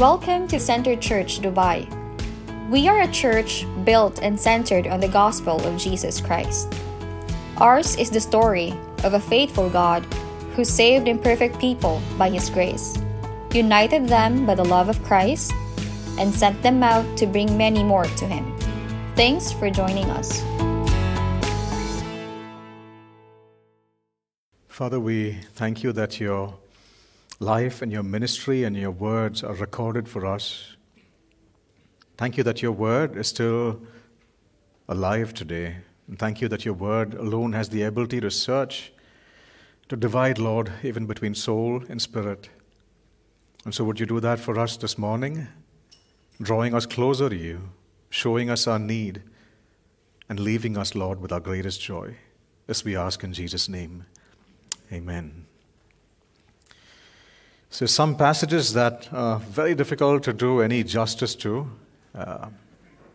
Welcome to Center Church Dubai. We are a church built and centered on the gospel of Jesus Christ. Ours is the story of a faithful God who saved imperfect people by his grace, united them by the love of Christ, and sent them out to bring many more to him. Thanks for joining us. Father, we thank you that your life and your ministry and your words are recorded for us. Thank you that your word is still alive today. And thank you that your word alone has the ability to search, to divide, Lord, even between soul and spirit. And so, would you do that for us this morning, drawing us closer to you, showing us our need, and leaving us, Lord, with our greatest joy? This we ask in Jesus' name. Amen. So, some passages that are very difficult to do any justice to. Uh,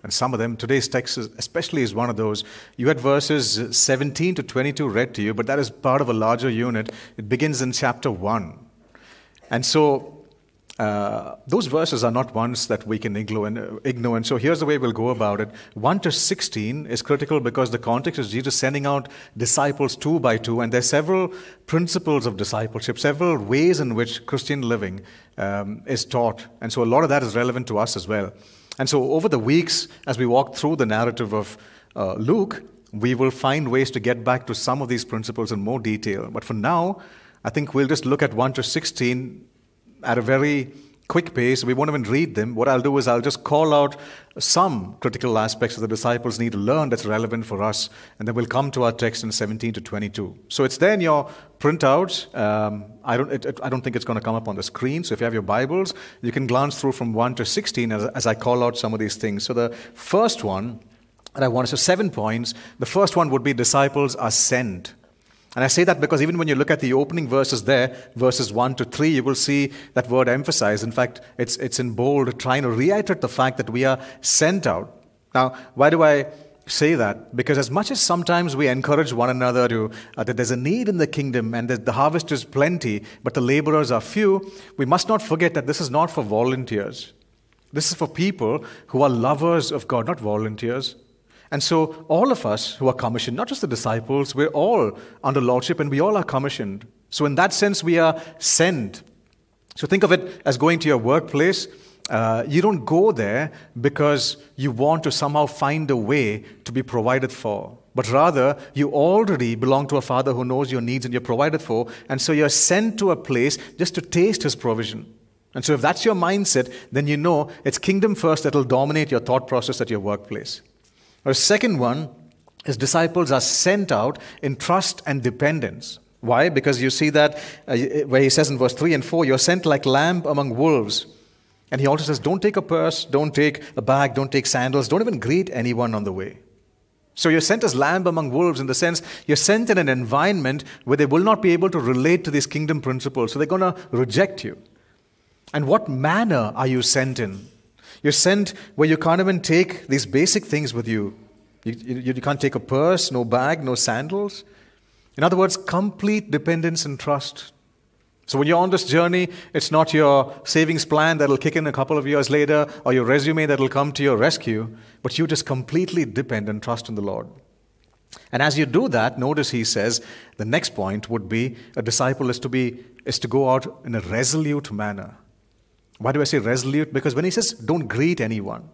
and some of them, today's text is, especially is one of those. You had verses 17 to 22 read to you, but that is part of a larger unit. It begins in chapter 1. And so uh, those verses are not ones that we can ignore and, ignore. And so here's the way we'll go about it. 1 to 16 is critical because the context is Jesus sending out disciples two by two, and there's several principles of discipleship, several ways in which Christian living um, is taught. And so a lot of that is relevant to us as well. And so over the weeks, as we walk through the narrative of uh, Luke, we will find ways to get back to some of these principles in more detail. But for now, I think we'll just look at 1 to 16 at a very quick pace. We won't even read them. What I'll do is I'll just call out some critical aspects that the disciples need to learn that's relevant for us, and then we'll come to our text in 17 to 22. So it's there in your printouts. Um, I, don't, it, it, I don't think it's going to come up on the screen. So if you have your Bibles, you can glance through from 1 to 16 as, as I call out some of these things. So the first one, that I want say seven points. The first one would be disciples are sent. And I say that because even when you look at the opening verses there, verses 1 to 3, you will see that word emphasized. In fact, it's, it's in bold, trying to reiterate the fact that we are sent out. Now, why do I say that? Because as much as sometimes we encourage one another to, uh, that there's a need in the kingdom and that the harvest is plenty, but the laborers are few, we must not forget that this is not for volunteers. This is for people who are lovers of God, not volunteers. And so, all of us who are commissioned, not just the disciples, we're all under lordship and we all are commissioned. So, in that sense, we are sent. So, think of it as going to your workplace. Uh, you don't go there because you want to somehow find a way to be provided for, but rather you already belong to a Father who knows your needs and you're provided for, and so you're sent to a place just to taste His provision. And so, if that's your mindset, then you know it's kingdom first that will dominate your thought process at your workplace. A second one is disciples are sent out in trust and dependence. Why? Because you see that uh, where he says in verse 3 and 4, you're sent like lamb among wolves. And he also says, don't take a purse, don't take a bag, don't take sandals, don't even greet anyone on the way. So you're sent as lamb among wolves in the sense you're sent in an environment where they will not be able to relate to these kingdom principles. So they're going to reject you. And what manner are you sent in? You're sent where you can't even take these basic things with you. You, you, you, can't take a purse, no bag, no sandals. In other words, complete dependence and trust. So when you're on this journey, it's not your savings plan that'll kick in a couple of years later or your resume that'll come to your rescue, but you just completely depend and trust in the Lord. And as you do that, notice he says the next point would be a disciple is to be is to go out in a resolute manner. Why do I say resolute? Because when he says don't greet anyone,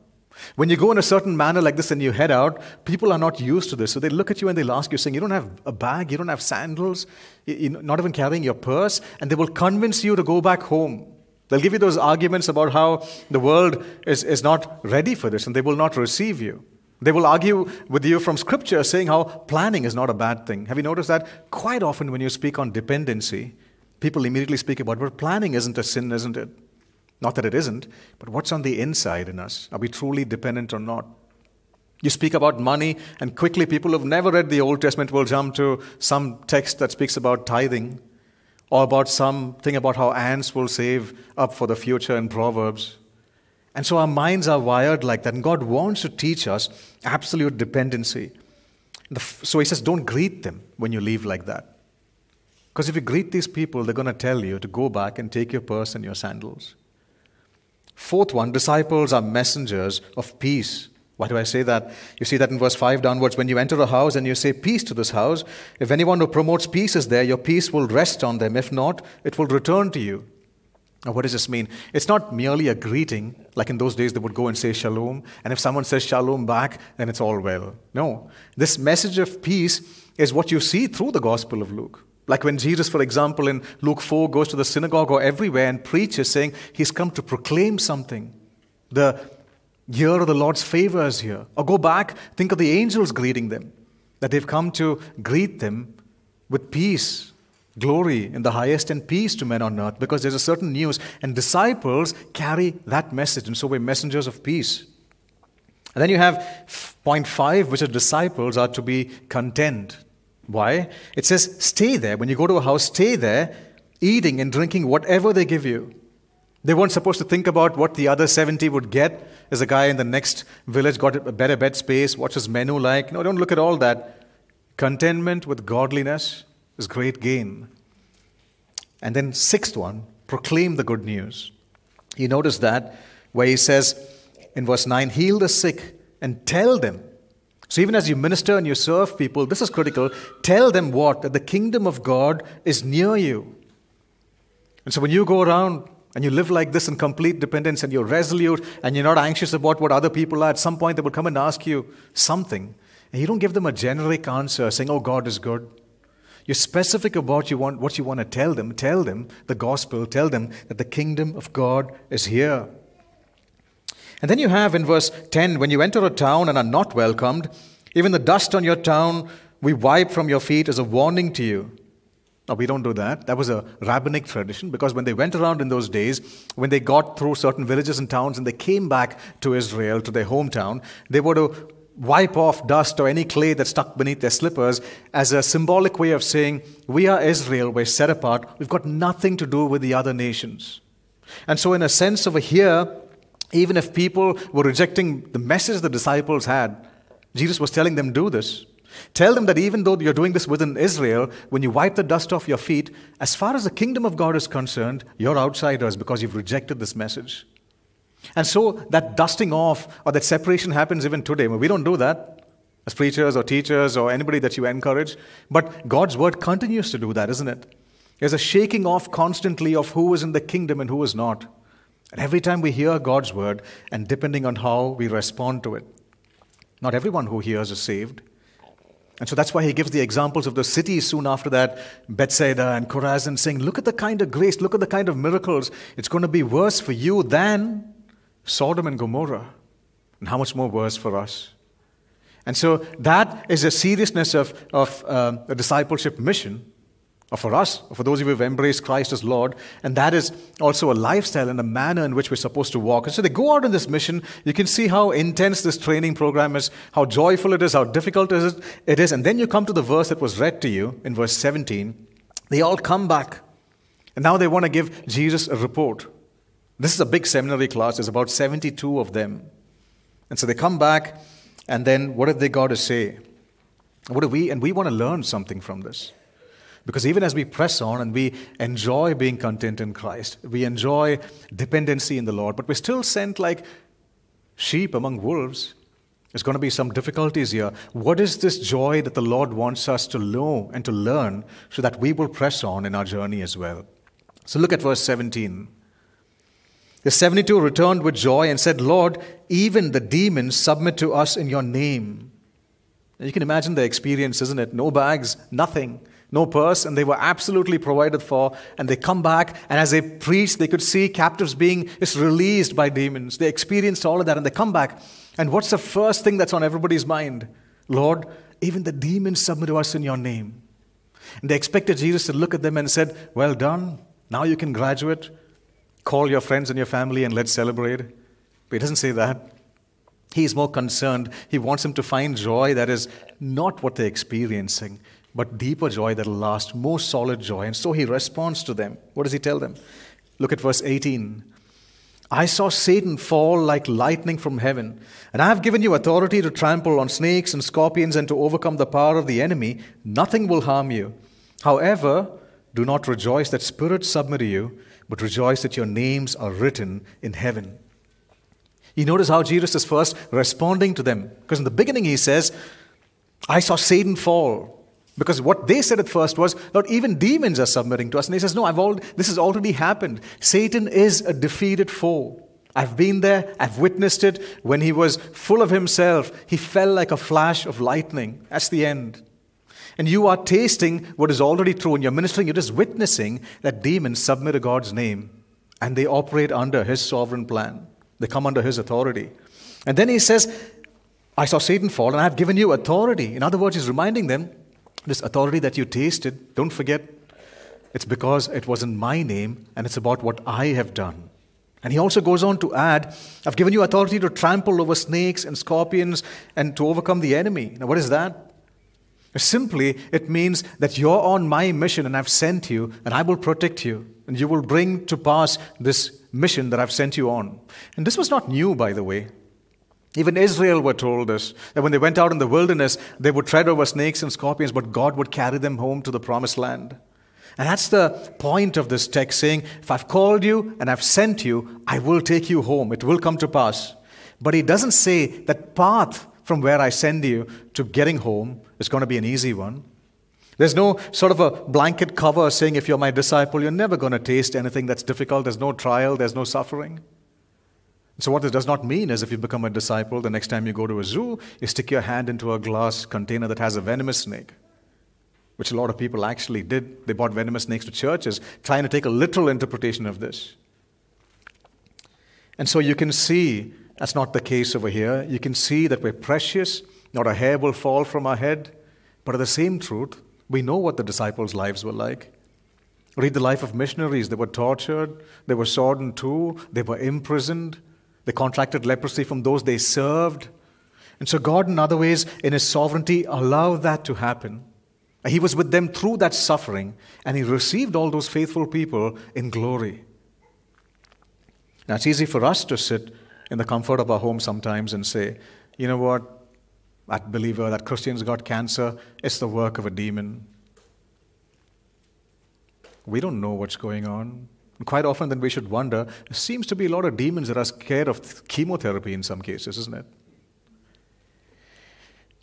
when you go in a certain manner like this and you head out, people are not used to this. So they look at you and they'll ask you, saying, You don't have a bag, you don't have sandals, you're not even carrying your purse, and they will convince you to go back home. They'll give you those arguments about how the world is, is not ready for this and they will not receive you. They will argue with you from scripture saying how planning is not a bad thing. Have you noticed that? Quite often when you speak on dependency, people immediately speak about, well, planning isn't a sin, isn't it? Not that it isn't, but what's on the inside in us? Are we truly dependent or not? You speak about money, and quickly people who've never read the Old Testament will jump to some text that speaks about tithing or about something about how ants will save up for the future in Proverbs. And so our minds are wired like that, and God wants to teach us absolute dependency. So He says, don't greet them when you leave like that. Because if you greet these people, they're going to tell you to go back and take your purse and your sandals. Fourth one, disciples are messengers of peace. Why do I say that? You see that in verse 5 downwards. When you enter a house and you say peace to this house, if anyone who promotes peace is there, your peace will rest on them. If not, it will return to you. Now, what does this mean? It's not merely a greeting, like in those days they would go and say shalom, and if someone says shalom back, then it's all well. No. This message of peace is what you see through the Gospel of Luke. Like when Jesus, for example, in Luke 4 goes to the synagogue or everywhere and preaches, saying he's come to proclaim something. The year of the Lord's favor is here. Or go back, think of the angels greeting them, that they've come to greet them with peace, glory in the highest, and peace to men on earth, because there's a certain news. And disciples carry that message, and so we're messengers of peace. And then you have point five, which is disciples are to be content. Why? It says, stay there. When you go to a house, stay there, eating and drinking whatever they give you. They weren't supposed to think about what the other 70 would get. As a guy in the next village got a better bed space, what's his menu like? No, don't look at all that. Contentment with godliness is great gain. And then, sixth one, proclaim the good news. You notice that where he says in verse 9, heal the sick and tell them so, even as you minister and you serve people, this is critical. Tell them what? That the kingdom of God is near you. And so, when you go around and you live like this in complete dependence and you're resolute and you're not anxious about what other people are, at some point they will come and ask you something. And you don't give them a generic answer saying, Oh, God is good. You're specific about you want, what you want to tell them. Tell them the gospel. Tell them that the kingdom of God is here. And then you have in verse 10 when you enter a town and are not welcomed, even the dust on your town we wipe from your feet as a warning to you. Now, we don't do that. That was a rabbinic tradition because when they went around in those days, when they got through certain villages and towns and they came back to Israel, to their hometown, they were to wipe off dust or any clay that stuck beneath their slippers as a symbolic way of saying, We are Israel, we're set apart, we've got nothing to do with the other nations. And so, in a sense over here, even if people were rejecting the message the disciples had, Jesus was telling them, Do this. Tell them that even though you're doing this within Israel, when you wipe the dust off your feet, as far as the kingdom of God is concerned, you're outsiders because you've rejected this message. And so that dusting off or that separation happens even today. We don't do that as preachers or teachers or anybody that you encourage. But God's word continues to do that, isn't it? There's a shaking off constantly of who is in the kingdom and who is not. And every time we hear God's word, and depending on how we respond to it, not everyone who hears is saved. And so that's why he gives the examples of the cities soon after that, Bethsaida and Chorazin, saying, Look at the kind of grace, look at the kind of miracles. It's going to be worse for you than Sodom and Gomorrah. And how much more worse for us? And so that is a seriousness of, of uh, a discipleship mission or for us, or for those of you who have embraced Christ as Lord, and that is also a lifestyle and a manner in which we're supposed to walk. And so they go out on this mission. You can see how intense this training program is, how joyful it is, how difficult it is. And then you come to the verse that was read to you in verse 17. They all come back, and now they want to give Jesus a report. This is a big seminary class, there's about 72 of them. And so they come back, and then what have they got to say? What do we, and we want to learn something from this. Because even as we press on and we enjoy being content in Christ, we enjoy dependency in the Lord, but we're still sent like sheep among wolves. There's going to be some difficulties here. What is this joy that the Lord wants us to know and to learn so that we will press on in our journey as well? So look at verse 17. The 72 returned with joy and said, Lord, even the demons submit to us in your name. you can imagine the experience, isn't it? No bags, nothing no purse, and they were absolutely provided for. And they come back, and as they preach, they could see captives being released by demons. They experienced all of that, and they come back. And what's the first thing that's on everybody's mind? Lord, even the demons submit to us in your name. And they expected Jesus to look at them and said, Well done. Now you can graduate. Call your friends and your family and let's celebrate. But he doesn't say that. He is more concerned. He wants them to find joy that is not what they're experiencing, but deeper joy that'll last, more solid joy. And so he responds to them. What does he tell them? Look at verse 18. I saw Satan fall like lightning from heaven, and I have given you authority to trample on snakes and scorpions and to overcome the power of the enemy. Nothing will harm you. However, do not rejoice that spirits submit to you, but rejoice that your names are written in heaven. You notice how Jesus is first responding to them. Because in the beginning, he says, I saw Satan fall. Because what they said at first was, Lord, even demons are submitting to us. And he says, No, I've all, this has already happened. Satan is a defeated foe. I've been there, I've witnessed it. When he was full of himself, he fell like a flash of lightning. That's the end. And you are tasting what is already true. and you're ministering, you're just witnessing that demons submit to God's name and they operate under his sovereign plan. They come under his authority. And then he says, I saw Satan fall and I've given you authority. In other words, he's reminding them this authority that you tasted, don't forget, it's because it was in my name and it's about what I have done. And he also goes on to add, I've given you authority to trample over snakes and scorpions and to overcome the enemy. Now, what is that? Simply, it means that you're on my mission and I've sent you and I will protect you and you will bring to pass this mission that I've sent you on. And this was not new, by the way. Even Israel were told this that when they went out in the wilderness, they would tread over snakes and scorpions, but God would carry them home to the promised land. And that's the point of this text saying, If I've called you and I've sent you, I will take you home. It will come to pass. But he doesn't say that path from where I send you to getting home is going to be an easy one. There's no sort of a blanket cover saying, if you're my disciple, you're never going to taste anything that's difficult. There's no trial, there's no suffering. So, what this does not mean is if you become a disciple, the next time you go to a zoo, you stick your hand into a glass container that has a venomous snake, which a lot of people actually did. They bought venomous snakes to churches, trying to take a literal interpretation of this. And so you can see that's not the case over here. You can see that we're precious, not a hair will fall from our head. But at the same truth, we know what the disciples' lives were like. Read the life of missionaries. They were tortured, they were sawed in two, they were imprisoned, they contracted leprosy from those they served. And so, God, in other ways, in His sovereignty, allowed that to happen. He was with them through that suffering, and He received all those faithful people in glory. Now, it's easy for us to sit in the comfort of our home sometimes and say, you know what, that believer, that Christian's got cancer, it's the work of a demon. We don't know what's going on. Quite often, then we should wonder there seems to be a lot of demons that are scared of chemotherapy in some cases, isn't it?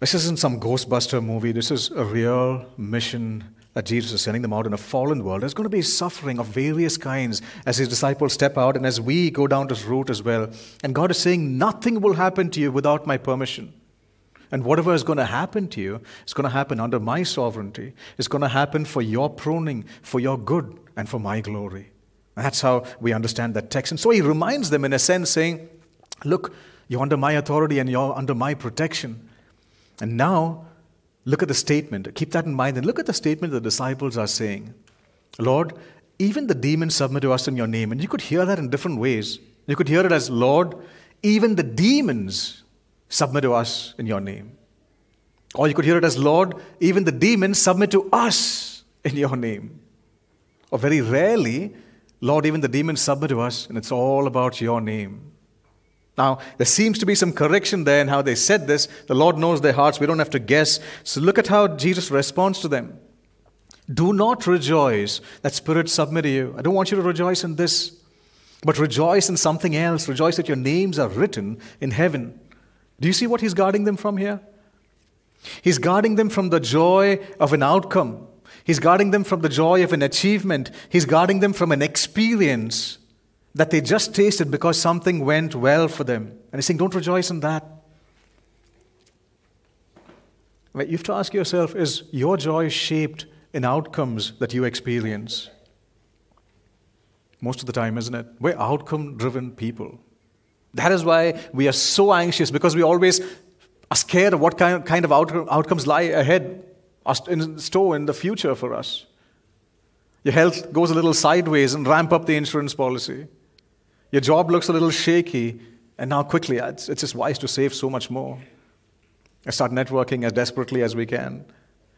This isn't some Ghostbuster movie. This is a real mission that Jesus is sending them out in a fallen world. There's going to be suffering of various kinds as his disciples step out and as we go down this route as well. And God is saying, Nothing will happen to you without my permission. And whatever is going to happen to you is going to happen under my sovereignty. It's going to happen for your pruning, for your good, and for my glory. That's how we understand that text. And so he reminds them, in a sense, saying, Look, you're under my authority and you're under my protection. And now Look at the statement. Keep that in mind. And look at the statement the disciples are saying Lord, even the demons submit to us in your name. And you could hear that in different ways. You could hear it as, Lord, even the demons submit to us in your name. Or you could hear it as, Lord, even the demons submit to us in your name. Or very rarely, Lord, even the demons submit to us, and it's all about your name. Now, there seems to be some correction there in how they said this. The Lord knows their hearts. We don't have to guess. So look at how Jesus responds to them. Do not rejoice that spirits submit to you. I don't want you to rejoice in this, but rejoice in something else. Rejoice that your names are written in heaven. Do you see what he's guarding them from here? He's guarding them from the joy of an outcome. He's guarding them from the joy of an achievement. He's guarding them from an experience that they just tasted because something went well for them. And he's saying, don't rejoice in that. You have to ask yourself is your joy shaped in outcomes that you experience? Most of the time, isn't it? We're outcome driven people. That is why we are so anxious because we always are scared of what kind of outcomes lie ahead in store in the future for us. Your health goes a little sideways and ramp up the insurance policy. Your job looks a little shaky, and now quickly, uh, it's, it's just wise to save so much more and start networking as desperately as we can.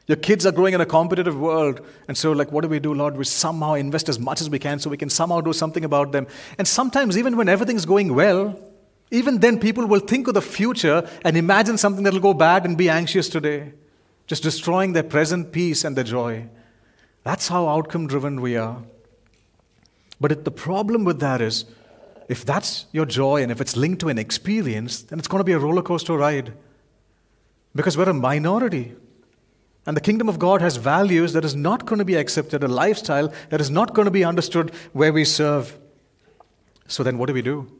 Your kids are growing in a competitive world, and so, like, what do we do, Lord? We somehow invest as much as we can so we can somehow do something about them. And sometimes, even when everything's going well, even then, people will think of the future and imagine something that'll go bad and be anxious today, just destroying their present peace and their joy. That's how outcome driven we are. But the problem with that is, if that's your joy and if it's linked to an experience, then it's going to be a roller coaster ride. Because we're a minority. And the kingdom of God has values that is not going to be accepted, a lifestyle that is not going to be understood where we serve. So then what do we do?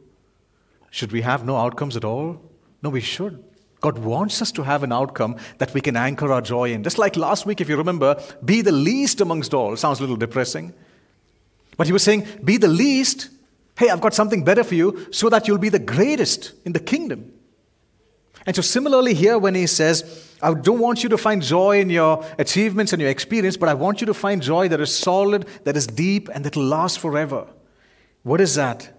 Should we have no outcomes at all? No, we should. God wants us to have an outcome that we can anchor our joy in. Just like last week, if you remember, be the least amongst all. Sounds a little depressing. But he was saying, be the least. Hey, I've got something better for you so that you'll be the greatest in the kingdom. And so, similarly, here when he says, I don't want you to find joy in your achievements and your experience, but I want you to find joy that is solid, that is deep, and that will last forever. What is that?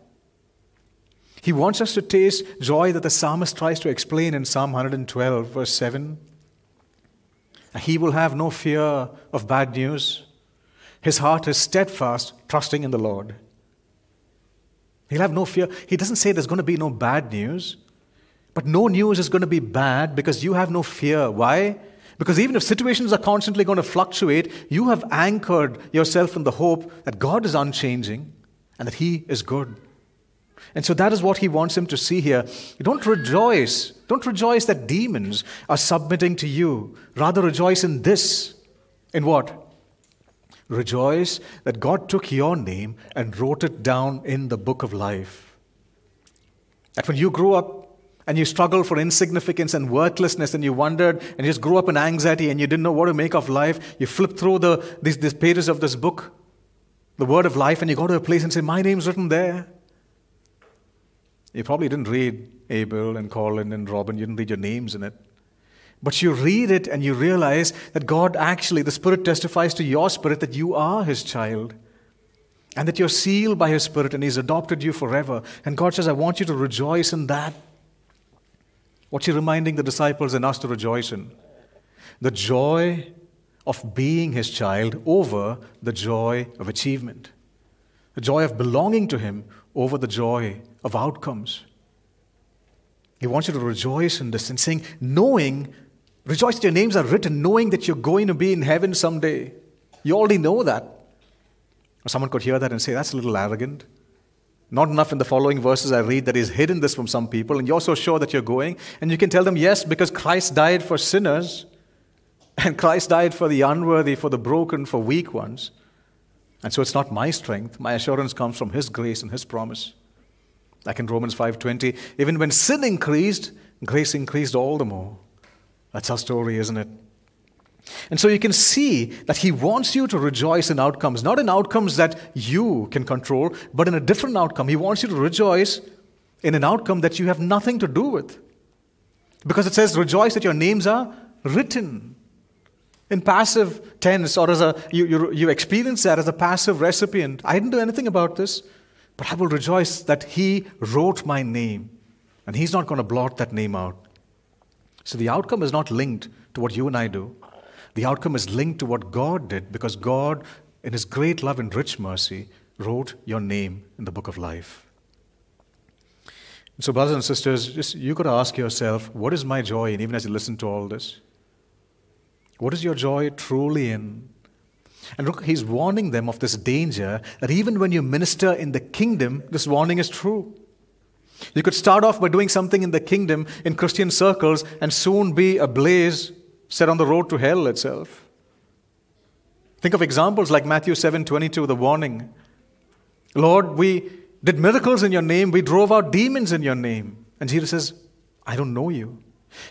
He wants us to taste joy that the psalmist tries to explain in Psalm 112, verse 7. He will have no fear of bad news. His heart is steadfast, trusting in the Lord. He'll have no fear. He doesn't say there's going to be no bad news, but no news is going to be bad because you have no fear. Why? Because even if situations are constantly going to fluctuate, you have anchored yourself in the hope that God is unchanging and that He is good. And so that is what he wants him to see here. Don't rejoice. Don't rejoice that demons are submitting to you. Rather, rejoice in this. In what? Rejoice that God took your name and wrote it down in the book of life. That when you grew up and you struggled for insignificance and worthlessness and you wondered and you just grew up in anxiety and you didn't know what to make of life, you flipped through the, these, these pages of this book, the word of life, and you go to a place and say, My name's written there. You probably didn't read Abel and Colin and Robin, you didn't read your names in it. But you read it and you realize that God actually, the Spirit testifies to your spirit that you are His child and that you're sealed by His Spirit and He's adopted you forever. And God says, I want you to rejoice in that. What's He reminding the disciples and us to rejoice in? The joy of being His child over the joy of achievement, the joy of belonging to Him over the joy of outcomes. He wants you to rejoice in this and saying, knowing, rejoice that your names are written, knowing that you're going to be in heaven someday. You already know that. Or someone could hear that and say, that's a little arrogant. Not enough in the following verses I read that he's hidden this from some people, and you're so sure that you're going. And you can tell them, yes, because Christ died for sinners, and Christ died for the unworthy, for the broken, for weak ones. And so it's not my strength. My assurance comes from His grace and His promise. Like in Romans 5:20, even when sin increased, grace increased all the more. That's our story, isn't it? And so you can see that he wants you to rejoice in outcomes, not in outcomes that you can control, but in a different outcome. He wants you to rejoice in an outcome that you have nothing to do with. Because it says, rejoice that your names are written in passive tense, or as a you, you, you experience that as a passive recipient. I didn't do anything about this. But I will rejoice that He wrote my name, and He's not going to blot that name out. So the outcome is not linked to what you and I do. The outcome is linked to what God did because God, in His great love and rich mercy, wrote your name in the book of life. so, brothers and sisters, just you got to ask yourself, what is my joy in, even as you listen to all this? What is your joy truly in? And look, he's warning them of this danger that even when you minister in the kingdom, this warning is true. You could start off by doing something in the kingdom in Christian circles and soon be ablaze, set on the road to hell itself. Think of examples like Matthew 7:22, the warning. Lord, we did miracles in your name, we drove out demons in your name. And Jesus says, I don't know you.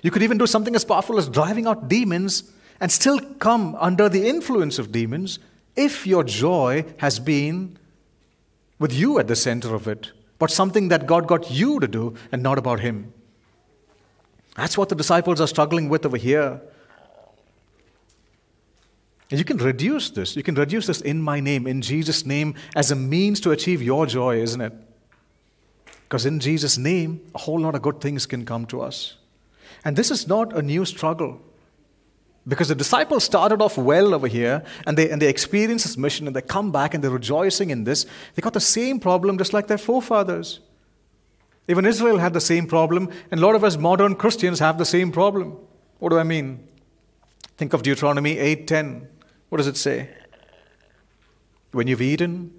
You could even do something as powerful as driving out demons and still come under the influence of demons if your joy has been with you at the center of it, but something that God got you to do and not about Him. That's what the disciples are struggling with over here. You can reduce this. You can reduce this in my name, in Jesus' name, as a means to achieve your joy, isn't it? Because in Jesus' name, a whole lot of good things can come to us. And this is not a new struggle. Because the disciples started off well over here and they, and they experience this mission and they come back and they're rejoicing in this. They got the same problem just like their forefathers. Even Israel had the same problem, and a lot of us modern Christians have the same problem. What do I mean? Think of Deuteronomy 8:10. What does it say? When you've eaten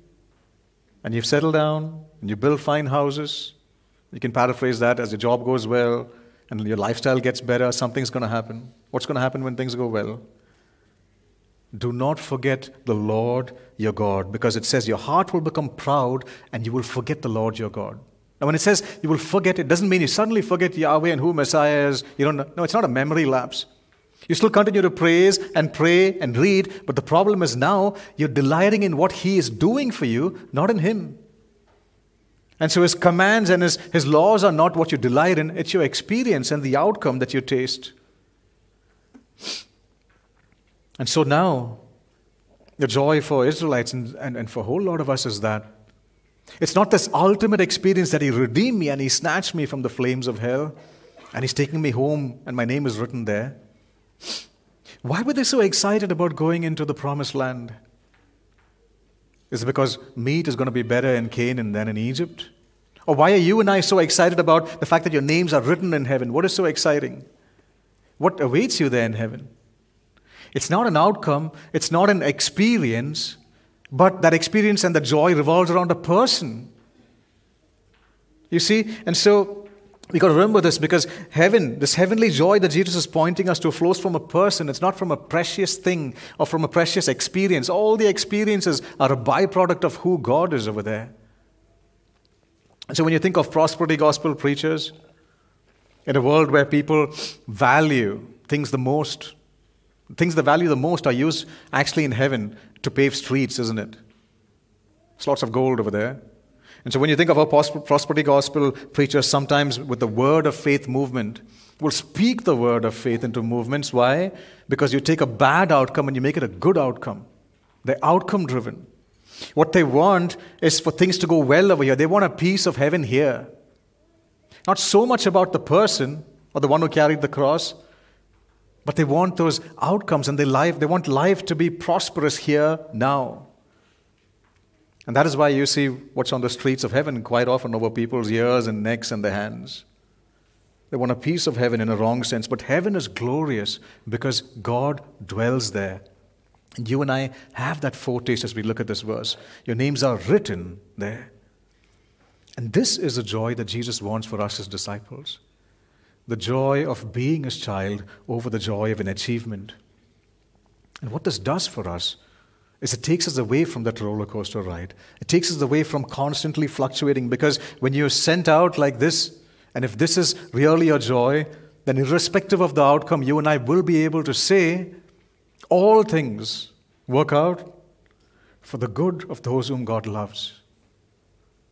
and you've settled down and you build fine houses, you can paraphrase that as your job goes well and your lifestyle gets better, something's going to happen. What's going to happen when things go well? Do not forget the Lord your God, because it says your heart will become proud and you will forget the Lord your God. Now, when it says you will forget, it doesn't mean you suddenly forget Yahweh and who Messiah is. You don't know. No, it's not a memory lapse. You still continue to praise and pray and read, but the problem is now you're delighting in what He is doing for you, not in Him. And so His commands and His, his laws are not what you delight in, it's your experience and the outcome that you taste. And so now, the joy for Israelites and, and, and for a whole lot of us is that it's not this ultimate experience that He redeemed me and He snatched me from the flames of hell and He's taking me home and my name is written there. Why were they so excited about going into the promised land? Is it because meat is going to be better in Canaan than in Egypt? Or why are you and I so excited about the fact that your names are written in heaven? What is so exciting? What awaits you there in heaven? It's not an outcome, it's not an experience, but that experience and the joy revolves around a person. You see? And so we got to remember this because heaven, this heavenly joy that Jesus is pointing us to, flows from a person. It's not from a precious thing or from a precious experience. All the experiences are a byproduct of who God is over there. And so when you think of prosperity gospel preachers, in a world where people value things the most, things they value the most are used actually in heaven to pave streets, isn't it? There's lots of gold over there. And so when you think of our prosperity gospel preachers, sometimes with the word of faith movement, will speak the word of faith into movements. Why? Because you take a bad outcome and you make it a good outcome. They're outcome driven. What they want is for things to go well over here. They want a piece of heaven here. Not so much about the person or the one who carried the cross, but they want those outcomes and they, life, they want life to be prosperous here now. And that is why you see what's on the streets of heaven quite often over people's ears and necks and their hands. They want a piece of heaven in a wrong sense, but heaven is glorious because God dwells there. And you and I have that foretaste as we look at this verse. Your names are written there. And this is the joy that Jesus wants for us as disciples the joy of being his child over the joy of an achievement. And what this does for us is it takes us away from that roller coaster ride. It takes us away from constantly fluctuating because when you're sent out like this, and if this is really your joy, then irrespective of the outcome, you and I will be able to say, all things work out for the good of those whom God loves.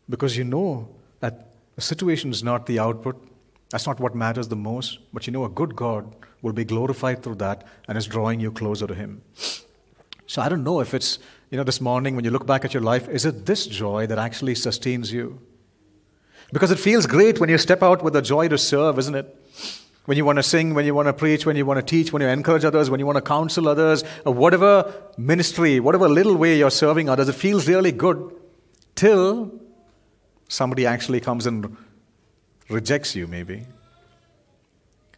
Because you know that the situation is not the output, that's not what matters the most, but you know a good God will be glorified through that and is drawing you closer to Him. So I don't know if it's, you know, this morning when you look back at your life, is it this joy that actually sustains you? Because it feels great when you step out with a joy to serve, isn't it? When you want to sing, when you want to preach, when you want to teach, when you encourage others, when you want to counsel others, or whatever ministry, whatever little way you're serving others, it feels really good till somebody actually comes and rejects you, maybe.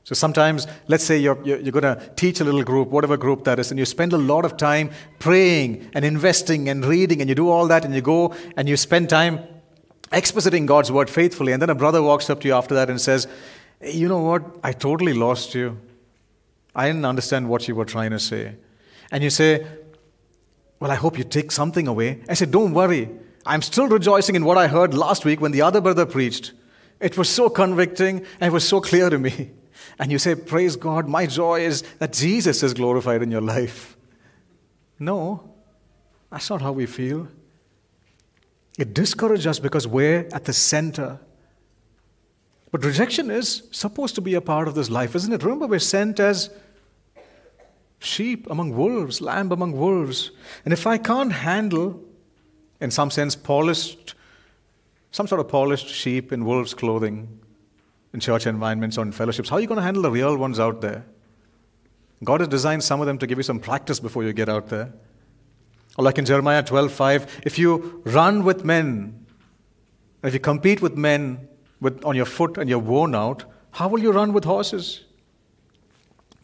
So sometimes, let's say you're, you're, you're going to teach a little group, whatever group that is, and you spend a lot of time praying and investing and reading, and you do all that, and you go and you spend time expositing God's word faithfully. And then a brother walks up to you after that and says, You know what? I totally lost you. I didn't understand what you were trying to say. And you say, Well, I hope you take something away. I said, Don't worry. I'm still rejoicing in what I heard last week when the other brother preached. It was so convicting and it was so clear to me and you say, Praise God, my joy is that Jesus is glorified in your life. No, that's not how we feel. It discourages us because we're at the center. But rejection is supposed to be a part of this life, isn't it? Remember, we're sent as sheep among wolves, lamb among wolves. And if I can't handle, in some sense, polished, some sort of polished sheep in wolves' clothing, in church environments or in fellowships, how are you going to handle the real ones out there? God has designed some of them to give you some practice before you get out there. Or like in Jeremiah 12:5, if you run with men, if you compete with men with, on your foot and you're worn out, how will you run with horses?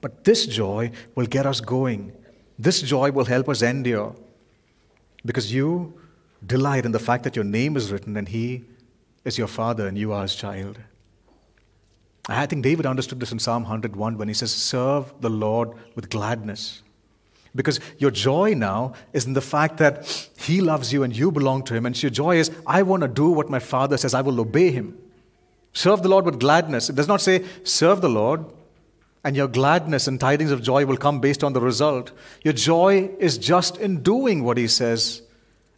But this joy will get us going. This joy will help us endure. Because you delight in the fact that your name is written and He is your Father and you are His child. I think David understood this in Psalm 101 when he says, Serve the Lord with gladness. Because your joy now is in the fact that He loves you and you belong to Him. And your joy is, I want to do what my Father says, I will obey Him. Serve the Lord with gladness. It does not say, Serve the Lord, and your gladness and tidings of joy will come based on the result. Your joy is just in doing what He says,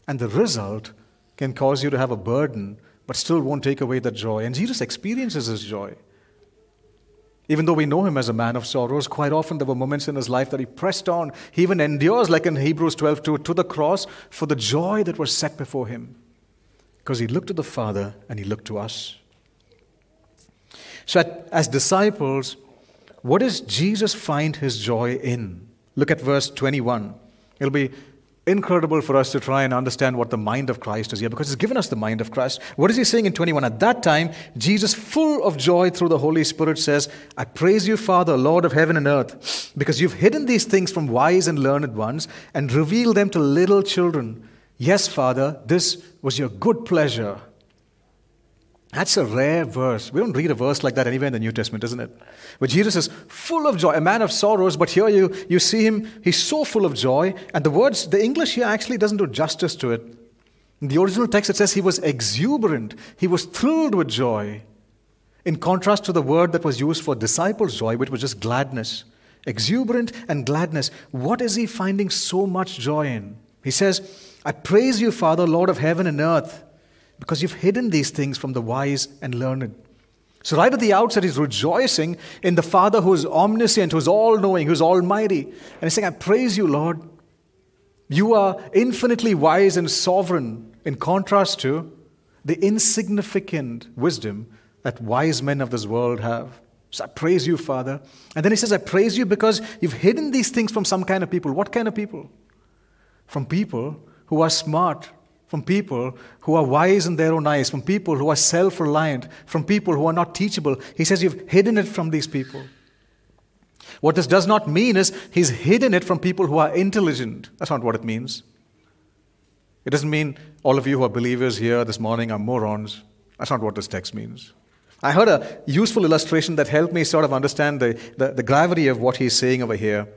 and the result can cause you to have a burden, but still won't take away that joy. And Jesus experiences His joy. Even though we know him as a man of sorrows, quite often there were moments in his life that he pressed on. He even endures, like in Hebrews 12, to, to the cross for the joy that was set before him. Because he looked to the Father and he looked to us. So, at, as disciples, what does Jesus find his joy in? Look at verse 21. It'll be incredible for us to try and understand what the mind of Christ is here because he's given us the mind of Christ. What is he saying in 21? At that time, Jesus, full of joy through the Holy Spirit, says, I praise you, Father, Lord of heaven and earth, because you've hidden these things from wise and learned ones and revealed them to little children. Yes, Father, this was your good pleasure. That's a rare verse. We don't read a verse like that anywhere in the New Testament, isn't it? But Jesus is full of joy, a man of sorrows, but here you, you see him, he's so full of joy. And the words, the English here actually doesn't do justice to it. In the original text, it says he was exuberant, he was thrilled with joy. In contrast to the word that was used for disciples' joy, which was just gladness. Exuberant and gladness. What is he finding so much joy in? He says, I praise you, Father, Lord of heaven and earth because you've hidden these things from the wise and learned. So, right at the outset, he's rejoicing in the Father who is omniscient, who's all knowing, who's almighty. And he's saying, I praise you, Lord. You are infinitely wise and sovereign, in contrast to the insignificant wisdom that wise men of this world have. So I praise you, Father. And then he says, I praise you because you've hidden these things from some kind of people. What kind of people? From people who are smart, from people who are wise in their own eyes, from people who are self reliant, from people who are not teachable. He says, You've hidden it from these people. What this does not mean is he's hidden it from people who are intelligent. That's not what it means. It doesn't mean all of you who are believers here this morning are morons. That's not what this text means. I heard a useful illustration that helped me sort of understand the, the, the gravity of what he's saying over here.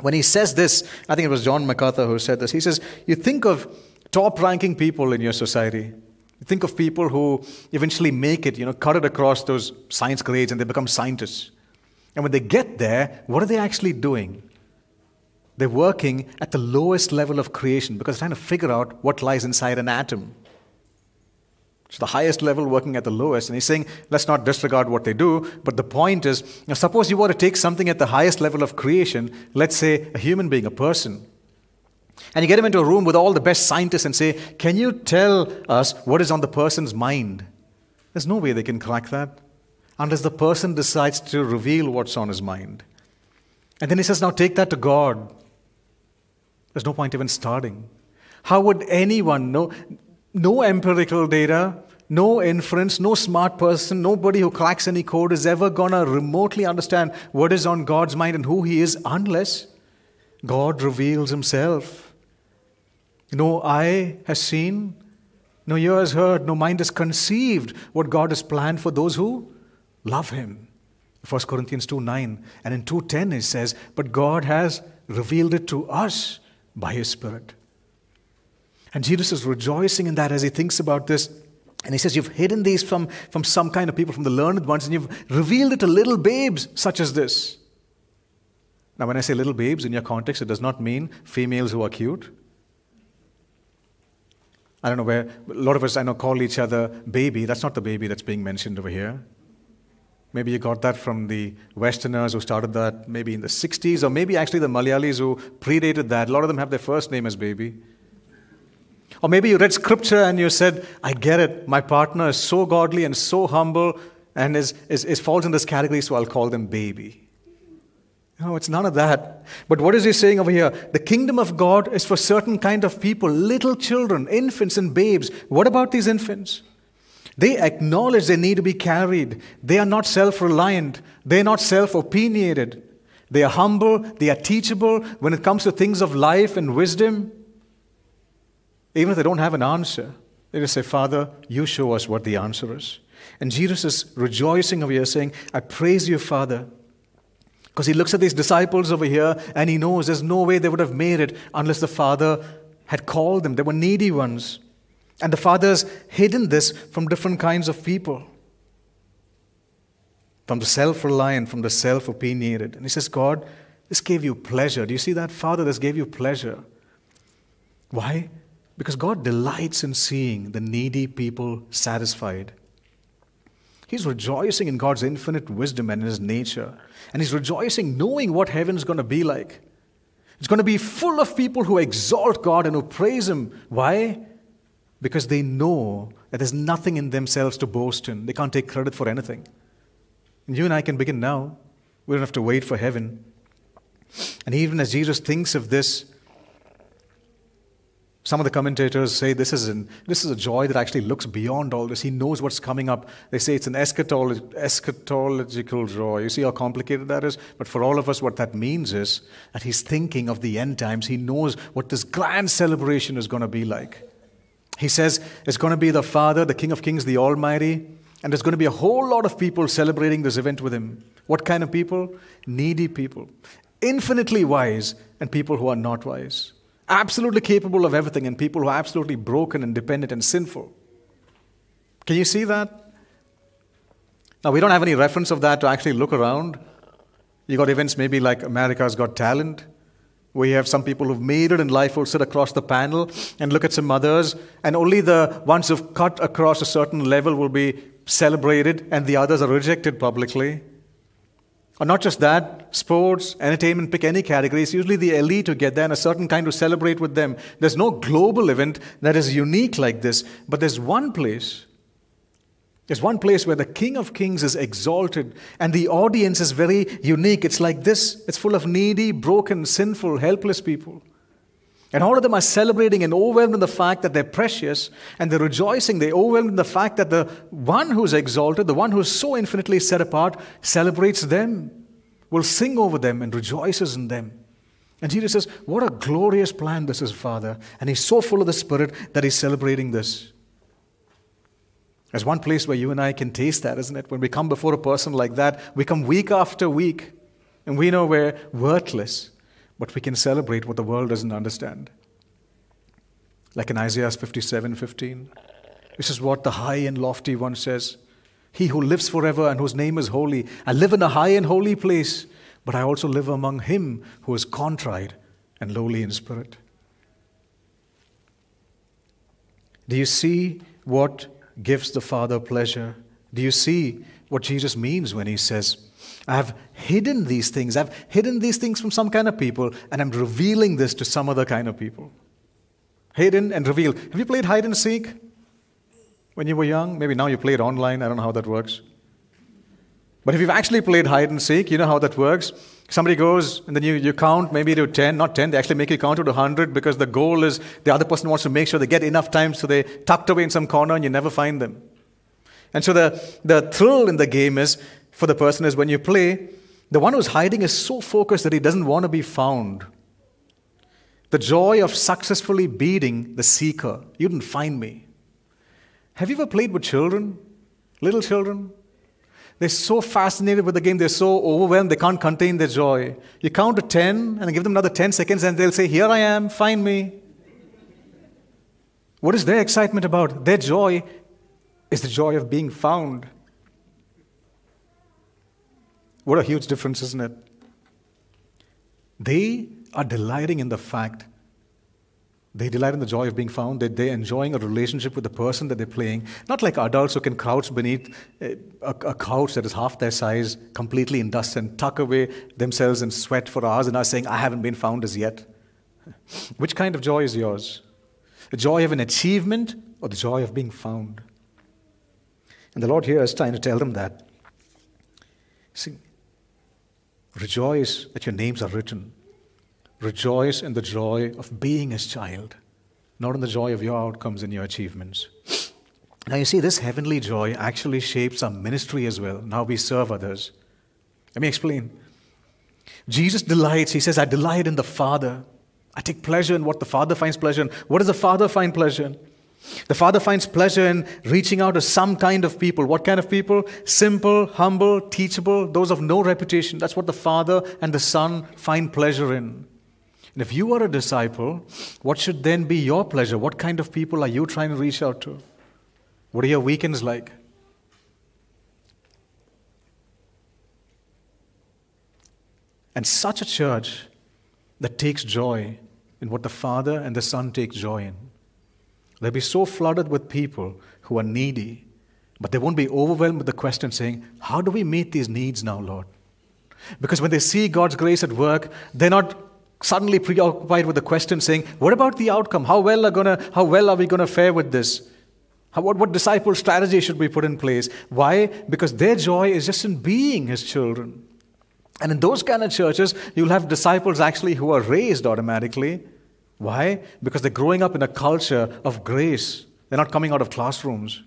When he says this, I think it was John MacArthur who said this. He says, You think of top ranking people in your society. Think of people who eventually make it, you know, cut it across those science grades and they become scientists. And when they get there, what are they actually doing? They're working at the lowest level of creation because they're trying to figure out what lies inside an atom. It's the highest level working at the lowest. And he's saying, let's not disregard what they do. But the point is, you know, suppose you want to take something at the highest level of creation, let's say a human being, a person, and you get him into a room with all the best scientists and say, Can you tell us what is on the person's mind? There's no way they can crack that unless the person decides to reveal what's on his mind. And then he says, Now take that to God. There's no point even starting. How would anyone know? No empirical data, no inference, no smart person, nobody who cracks any code is ever going to remotely understand what is on God's mind and who He is unless God reveals Himself. No eye has seen, no ear has heard, no mind has conceived what God has planned for those who love Him. 1 Corinthians 2 9. And in 2.10 it says, But God has revealed it to us by His Spirit. And Jesus is rejoicing in that as he thinks about this. And he says, You've hidden these from, from some kind of people, from the learned ones, and you've revealed it to little babes such as this. Now, when I say little babes in your context, it does not mean females who are cute. I don't know where, a lot of us I know call each other baby. That's not the baby that's being mentioned over here. Maybe you got that from the Westerners who started that maybe in the 60s, or maybe actually the Malayalis who predated that. A lot of them have their first name as baby. Or maybe you read scripture and you said, I get it. My partner is so godly and so humble and is, is, is falls in this category, so I'll call them baby. No, it's none of that. But what is he saying over here? The kingdom of God is for certain kind of people, little children, infants and babes. What about these infants? They acknowledge they need to be carried. They are not self reliant. They're not self opinionated. They are humble. They are teachable when it comes to things of life and wisdom. Even if they don't have an answer, they just say, Father, you show us what the answer is. And Jesus is rejoicing over here, saying, I praise you, Father. Because he looks at these disciples over here and he knows there's no way they would have made it unless the Father had called them. They were needy ones. And the Father's hidden this from different kinds of people from the self reliant, from the self opinionated. And he says, God, this gave you pleasure. Do you see that? Father, this gave you pleasure. Why? Because God delights in seeing the needy people satisfied. He's rejoicing in God's infinite wisdom and in His nature. And He's rejoicing knowing what heaven's going to be like. It's going to be full of people who exalt God and who praise Him. Why? Because they know that there's nothing in themselves to boast in. They can't take credit for anything. And you and I can begin now. We don't have to wait for heaven. And even as Jesus thinks of this, some of the commentators say this is, an, this is a joy that actually looks beyond all this. He knows what's coming up. They say it's an eschatolog- eschatological joy. You see how complicated that is? But for all of us, what that means is that he's thinking of the end times. He knows what this grand celebration is going to be like. He says it's going to be the Father, the King of Kings, the Almighty, and there's going to be a whole lot of people celebrating this event with him. What kind of people? Needy people, infinitely wise, and people who are not wise. Absolutely capable of everything, and people who are absolutely broken and dependent and sinful. Can you see that? Now, we don't have any reference of that to actually look around. You got events maybe like America's Got Talent, we have some people who've made it in life who'll sit across the panel and look at some others, and only the ones who've cut across a certain level will be celebrated, and the others are rejected publicly. Or not just that, sports, entertainment, pick any category. It's usually the elite who get there and a certain kind to celebrate with them. There's no global event that is unique like this, but there's one place there's one place where the King of Kings is exalted and the audience is very unique. It's like this it's full of needy, broken, sinful, helpless people. And all of them are celebrating and overwhelmed in the fact that they're precious, and they're rejoicing. They're overwhelmed in the fact that the one who's exalted, the one who's so infinitely set apart, celebrates them, will sing over them, and rejoices in them. And Jesus says, What a glorious plan this is, Father. And he's so full of the Spirit that he's celebrating this. There's one place where you and I can taste that, isn't it? When we come before a person like that, we come week after week, and we know we're worthless, but we can celebrate what the world doesn't understand. Like in Isaiah 57 15. This is what the high and lofty one says He who lives forever and whose name is holy. I live in a high and holy place, but I also live among him who is contrite and lowly in spirit. Do you see what gives the Father pleasure. Do you see what Jesus means when he says, I have hidden these things. I've hidden these things from some kind of people, and I'm revealing this to some other kind of people. Hidden and revealed. Have you played hide and seek when you were young? Maybe now you play it online. I don't know how that works. But if you've actually played hide and seek, you know how that works. Somebody goes and then you, you count maybe to 10, not 10, they actually make you count to 100 because the goal is the other person wants to make sure they get enough time so they tucked away in some corner and you never find them. And so the, the thrill in the game is for the person is when you play, the one who's hiding is so focused that he doesn't want to be found. The joy of successfully beating the seeker. You didn't find me. Have you ever played with children? Little children? They're so fascinated with the game, they're so overwhelmed, they can't contain their joy. You count to 10 and give them another 10 seconds, and they'll say, Here I am, find me. What is their excitement about? Their joy is the joy of being found. What a huge difference, isn't it? They are delighting in the fact they delight in the joy of being found, that they're enjoying a relationship with the person that they're playing. Not like adults who can crouch beneath a, a, couch that is half their size, completely in dust, and tuck away themselves in sweat for hours and are saying, I haven't been found as yet. Which kind of joy is yours? The joy of an achievement or the joy of being found? And the Lord here is trying to tell them that. See, rejoice that your names are written Rejoice in the joy of being his child, not in the joy of your outcomes and your achievements. Now, you see, this heavenly joy actually shapes our ministry as well. Now we serve others. Let me explain. Jesus delights, he says, I delight in the Father. I take pleasure in what the Father finds pleasure in. What does the Father find pleasure in? The Father finds pleasure in reaching out to some kind of people. What kind of people? Simple, humble, teachable, those of no reputation. That's what the Father and the Son find pleasure in. And if you are a disciple, what should then be your pleasure? What kind of people are you trying to reach out to? What are your weekends like? And such a church that takes joy in what the Father and the Son take joy in. They'll be so flooded with people who are needy, but they won't be overwhelmed with the question saying, How do we meet these needs now, Lord? Because when they see God's grace at work, they're not suddenly preoccupied with the question saying, What about the outcome? How well are, gonna, how well are we going to fare with this? How, what, what disciple strategy should we put in place? Why? Because their joy is just in being His children. And in those kind of churches, you'll have disciples actually who are raised automatically. Why? Because they're growing up in a culture of grace. They're not coming out of classrooms.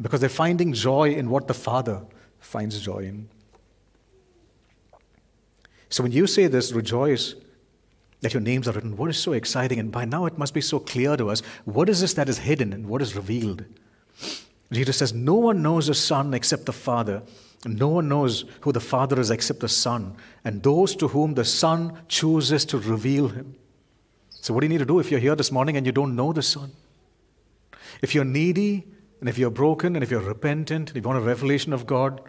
Because they're finding joy in what the Father finds joy in. So when you say this, rejoice that your names are written, what is so exciting? And by now it must be so clear to us what is this that is hidden and what is revealed? Jesus says, No one knows the Son except the Father. No one knows who the Father is except the Son, and those to whom the Son chooses to reveal him. So, what do you need to do if you're here this morning and you don't know the Son? If you're needy, and if you're broken, and if you're repentant, and you want a revelation of God,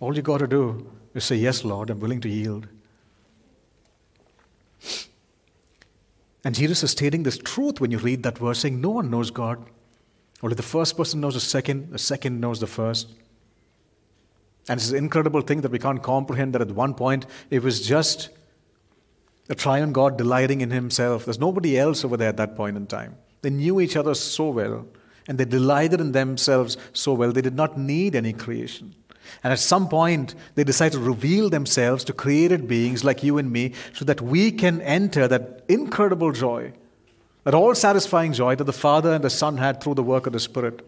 all you got to do is say, Yes, Lord, I'm willing to yield. And Jesus is stating this truth when you read that verse, saying, No one knows God. Only the first person knows the second, the second knows the first. And it's an incredible thing that we can't comprehend that at one point it was just a triune God delighting in himself. There's nobody else over there at that point in time. They knew each other so well, and they delighted in themselves so well, they did not need any creation. And at some point, they decide to reveal themselves to created beings like you and me so that we can enter that incredible joy, that all satisfying joy that the Father and the Son had through the work of the Spirit.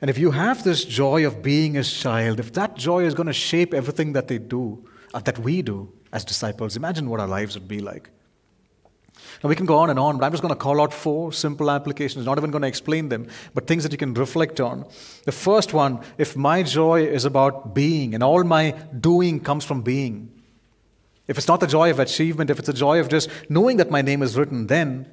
And if you have this joy of being His child, if that joy is going to shape everything that they do, Uh, that we do as disciples, imagine what our lives would be like. Now, we can go on and on, but I'm just going to call out four simple applications, not even going to explain them, but things that you can reflect on. The first one if my joy is about being and all my doing comes from being, if it's not the joy of achievement, if it's the joy of just knowing that my name is written, then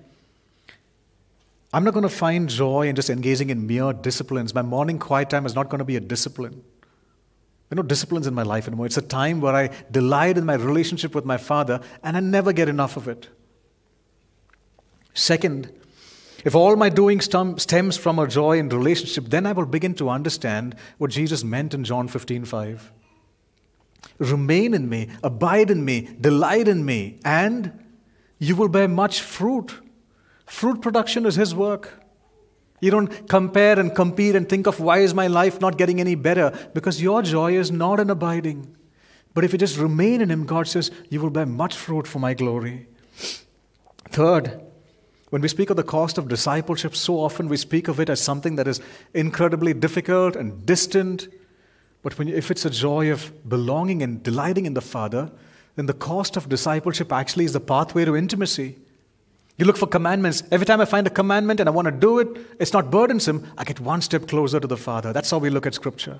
I'm not going to find joy in just engaging in mere disciplines. My morning quiet time is not going to be a discipline. No disciplines in my life anymore. It's a time where I delight in my relationship with my Father and I never get enough of it. Second, if all my doing stems from a joy in relationship, then I will begin to understand what Jesus meant in John 15 5. Remain in me, abide in me, delight in me, and you will bear much fruit. Fruit production is His work. You don't compare and compete and think of why is my life not getting any better because your joy is not in abiding. But if you just remain in Him, God says, you will bear much fruit for my glory. Third, when we speak of the cost of discipleship, so often we speak of it as something that is incredibly difficult and distant. But when, if it's a joy of belonging and delighting in the Father, then the cost of discipleship actually is the pathway to intimacy. You look for commandments. Every time I find a commandment and I want to do it, it's not burdensome. I get one step closer to the Father. That's how we look at Scripture.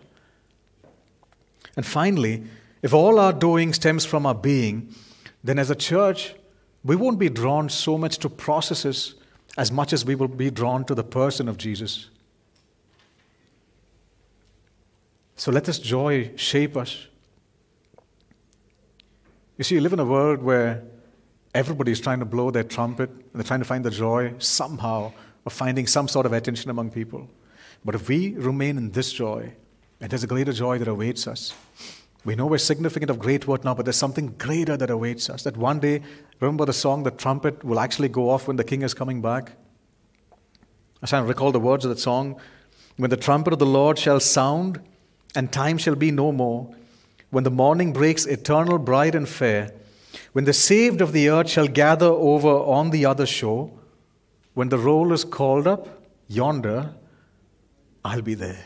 And finally, if all our doing stems from our being, then as a church, we won't be drawn so much to processes as much as we will be drawn to the person of Jesus. So let this joy shape us. You see, you live in a world where Everybody is trying to blow their trumpet, they're trying to find the joy somehow of finding some sort of attention among people. But if we remain in this joy, and there's a greater joy that awaits us, we know we're significant of great worth now, but there's something greater that awaits us. That one day, remember the song, the trumpet will actually go off when the king is coming back? I to recall the words of that song. When the trumpet of the Lord shall sound, and time shall be no more, when the morning breaks eternal, bright, and fair, when the saved of the earth shall gather over on the other shore, when the roll is called up yonder, I'll be there.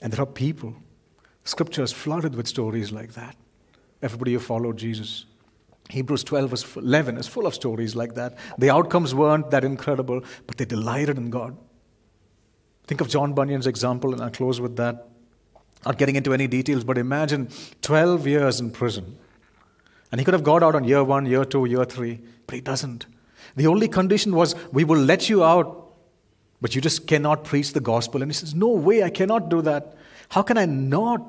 And there are people, scripture is flooded with stories like that. everybody who followed Jesus. Hebrews 12 verse 11 is full of stories like that. The outcomes weren't that incredible, but they delighted in God. Think of John Bunyan's example, and I'll close with that. Not getting into any details, but imagine 12 years in prison. And he could have got out on year one, year two, year three, but he doesn't. The only condition was, we will let you out, but you just cannot preach the gospel. And he says, No way, I cannot do that. How can I not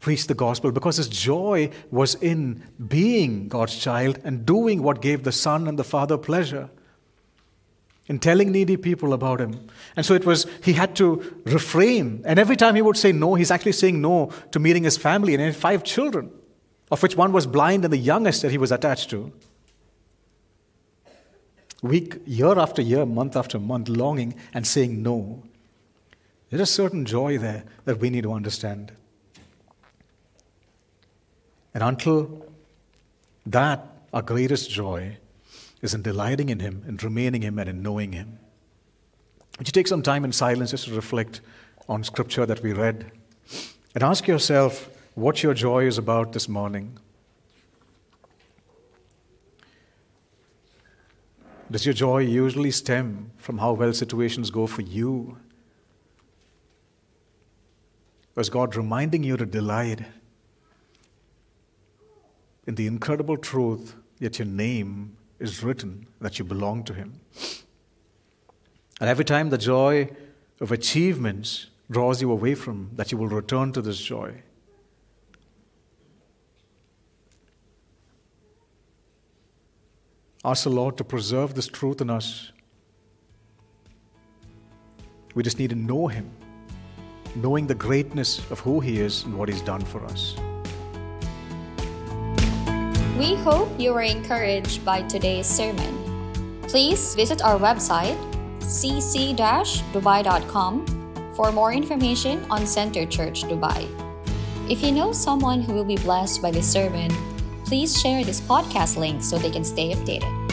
preach the gospel? Because his joy was in being God's child and doing what gave the Son and the Father pleasure in telling needy people about him. And so it was, he had to refrain. And every time he would say no, he's actually saying no to meeting his family. And he had five children, of which one was blind and the youngest that he was attached to. Week, year after year, month after month, longing and saying no. There's a certain joy there that we need to understand. And until that, our greatest joy is in delighting in Him, in remaining Him, and in knowing Him. Would you take some time in silence just to reflect on Scripture that we read and ask yourself what your joy is about this morning? Does your joy usually stem from how well situations go for you? Or is God reminding you to delight in the incredible truth that your name is written that you belong to Him. And every time the joy of achievements draws you away from, that you will return to this joy. Ask the Lord to preserve this truth in us. We just need to know Him, knowing the greatness of who He is and what He's done for us. We hope you were encouraged by today's sermon. Please visit our website, cc-dubai.com, for more information on Center Church Dubai. If you know someone who will be blessed by this sermon, please share this podcast link so they can stay updated.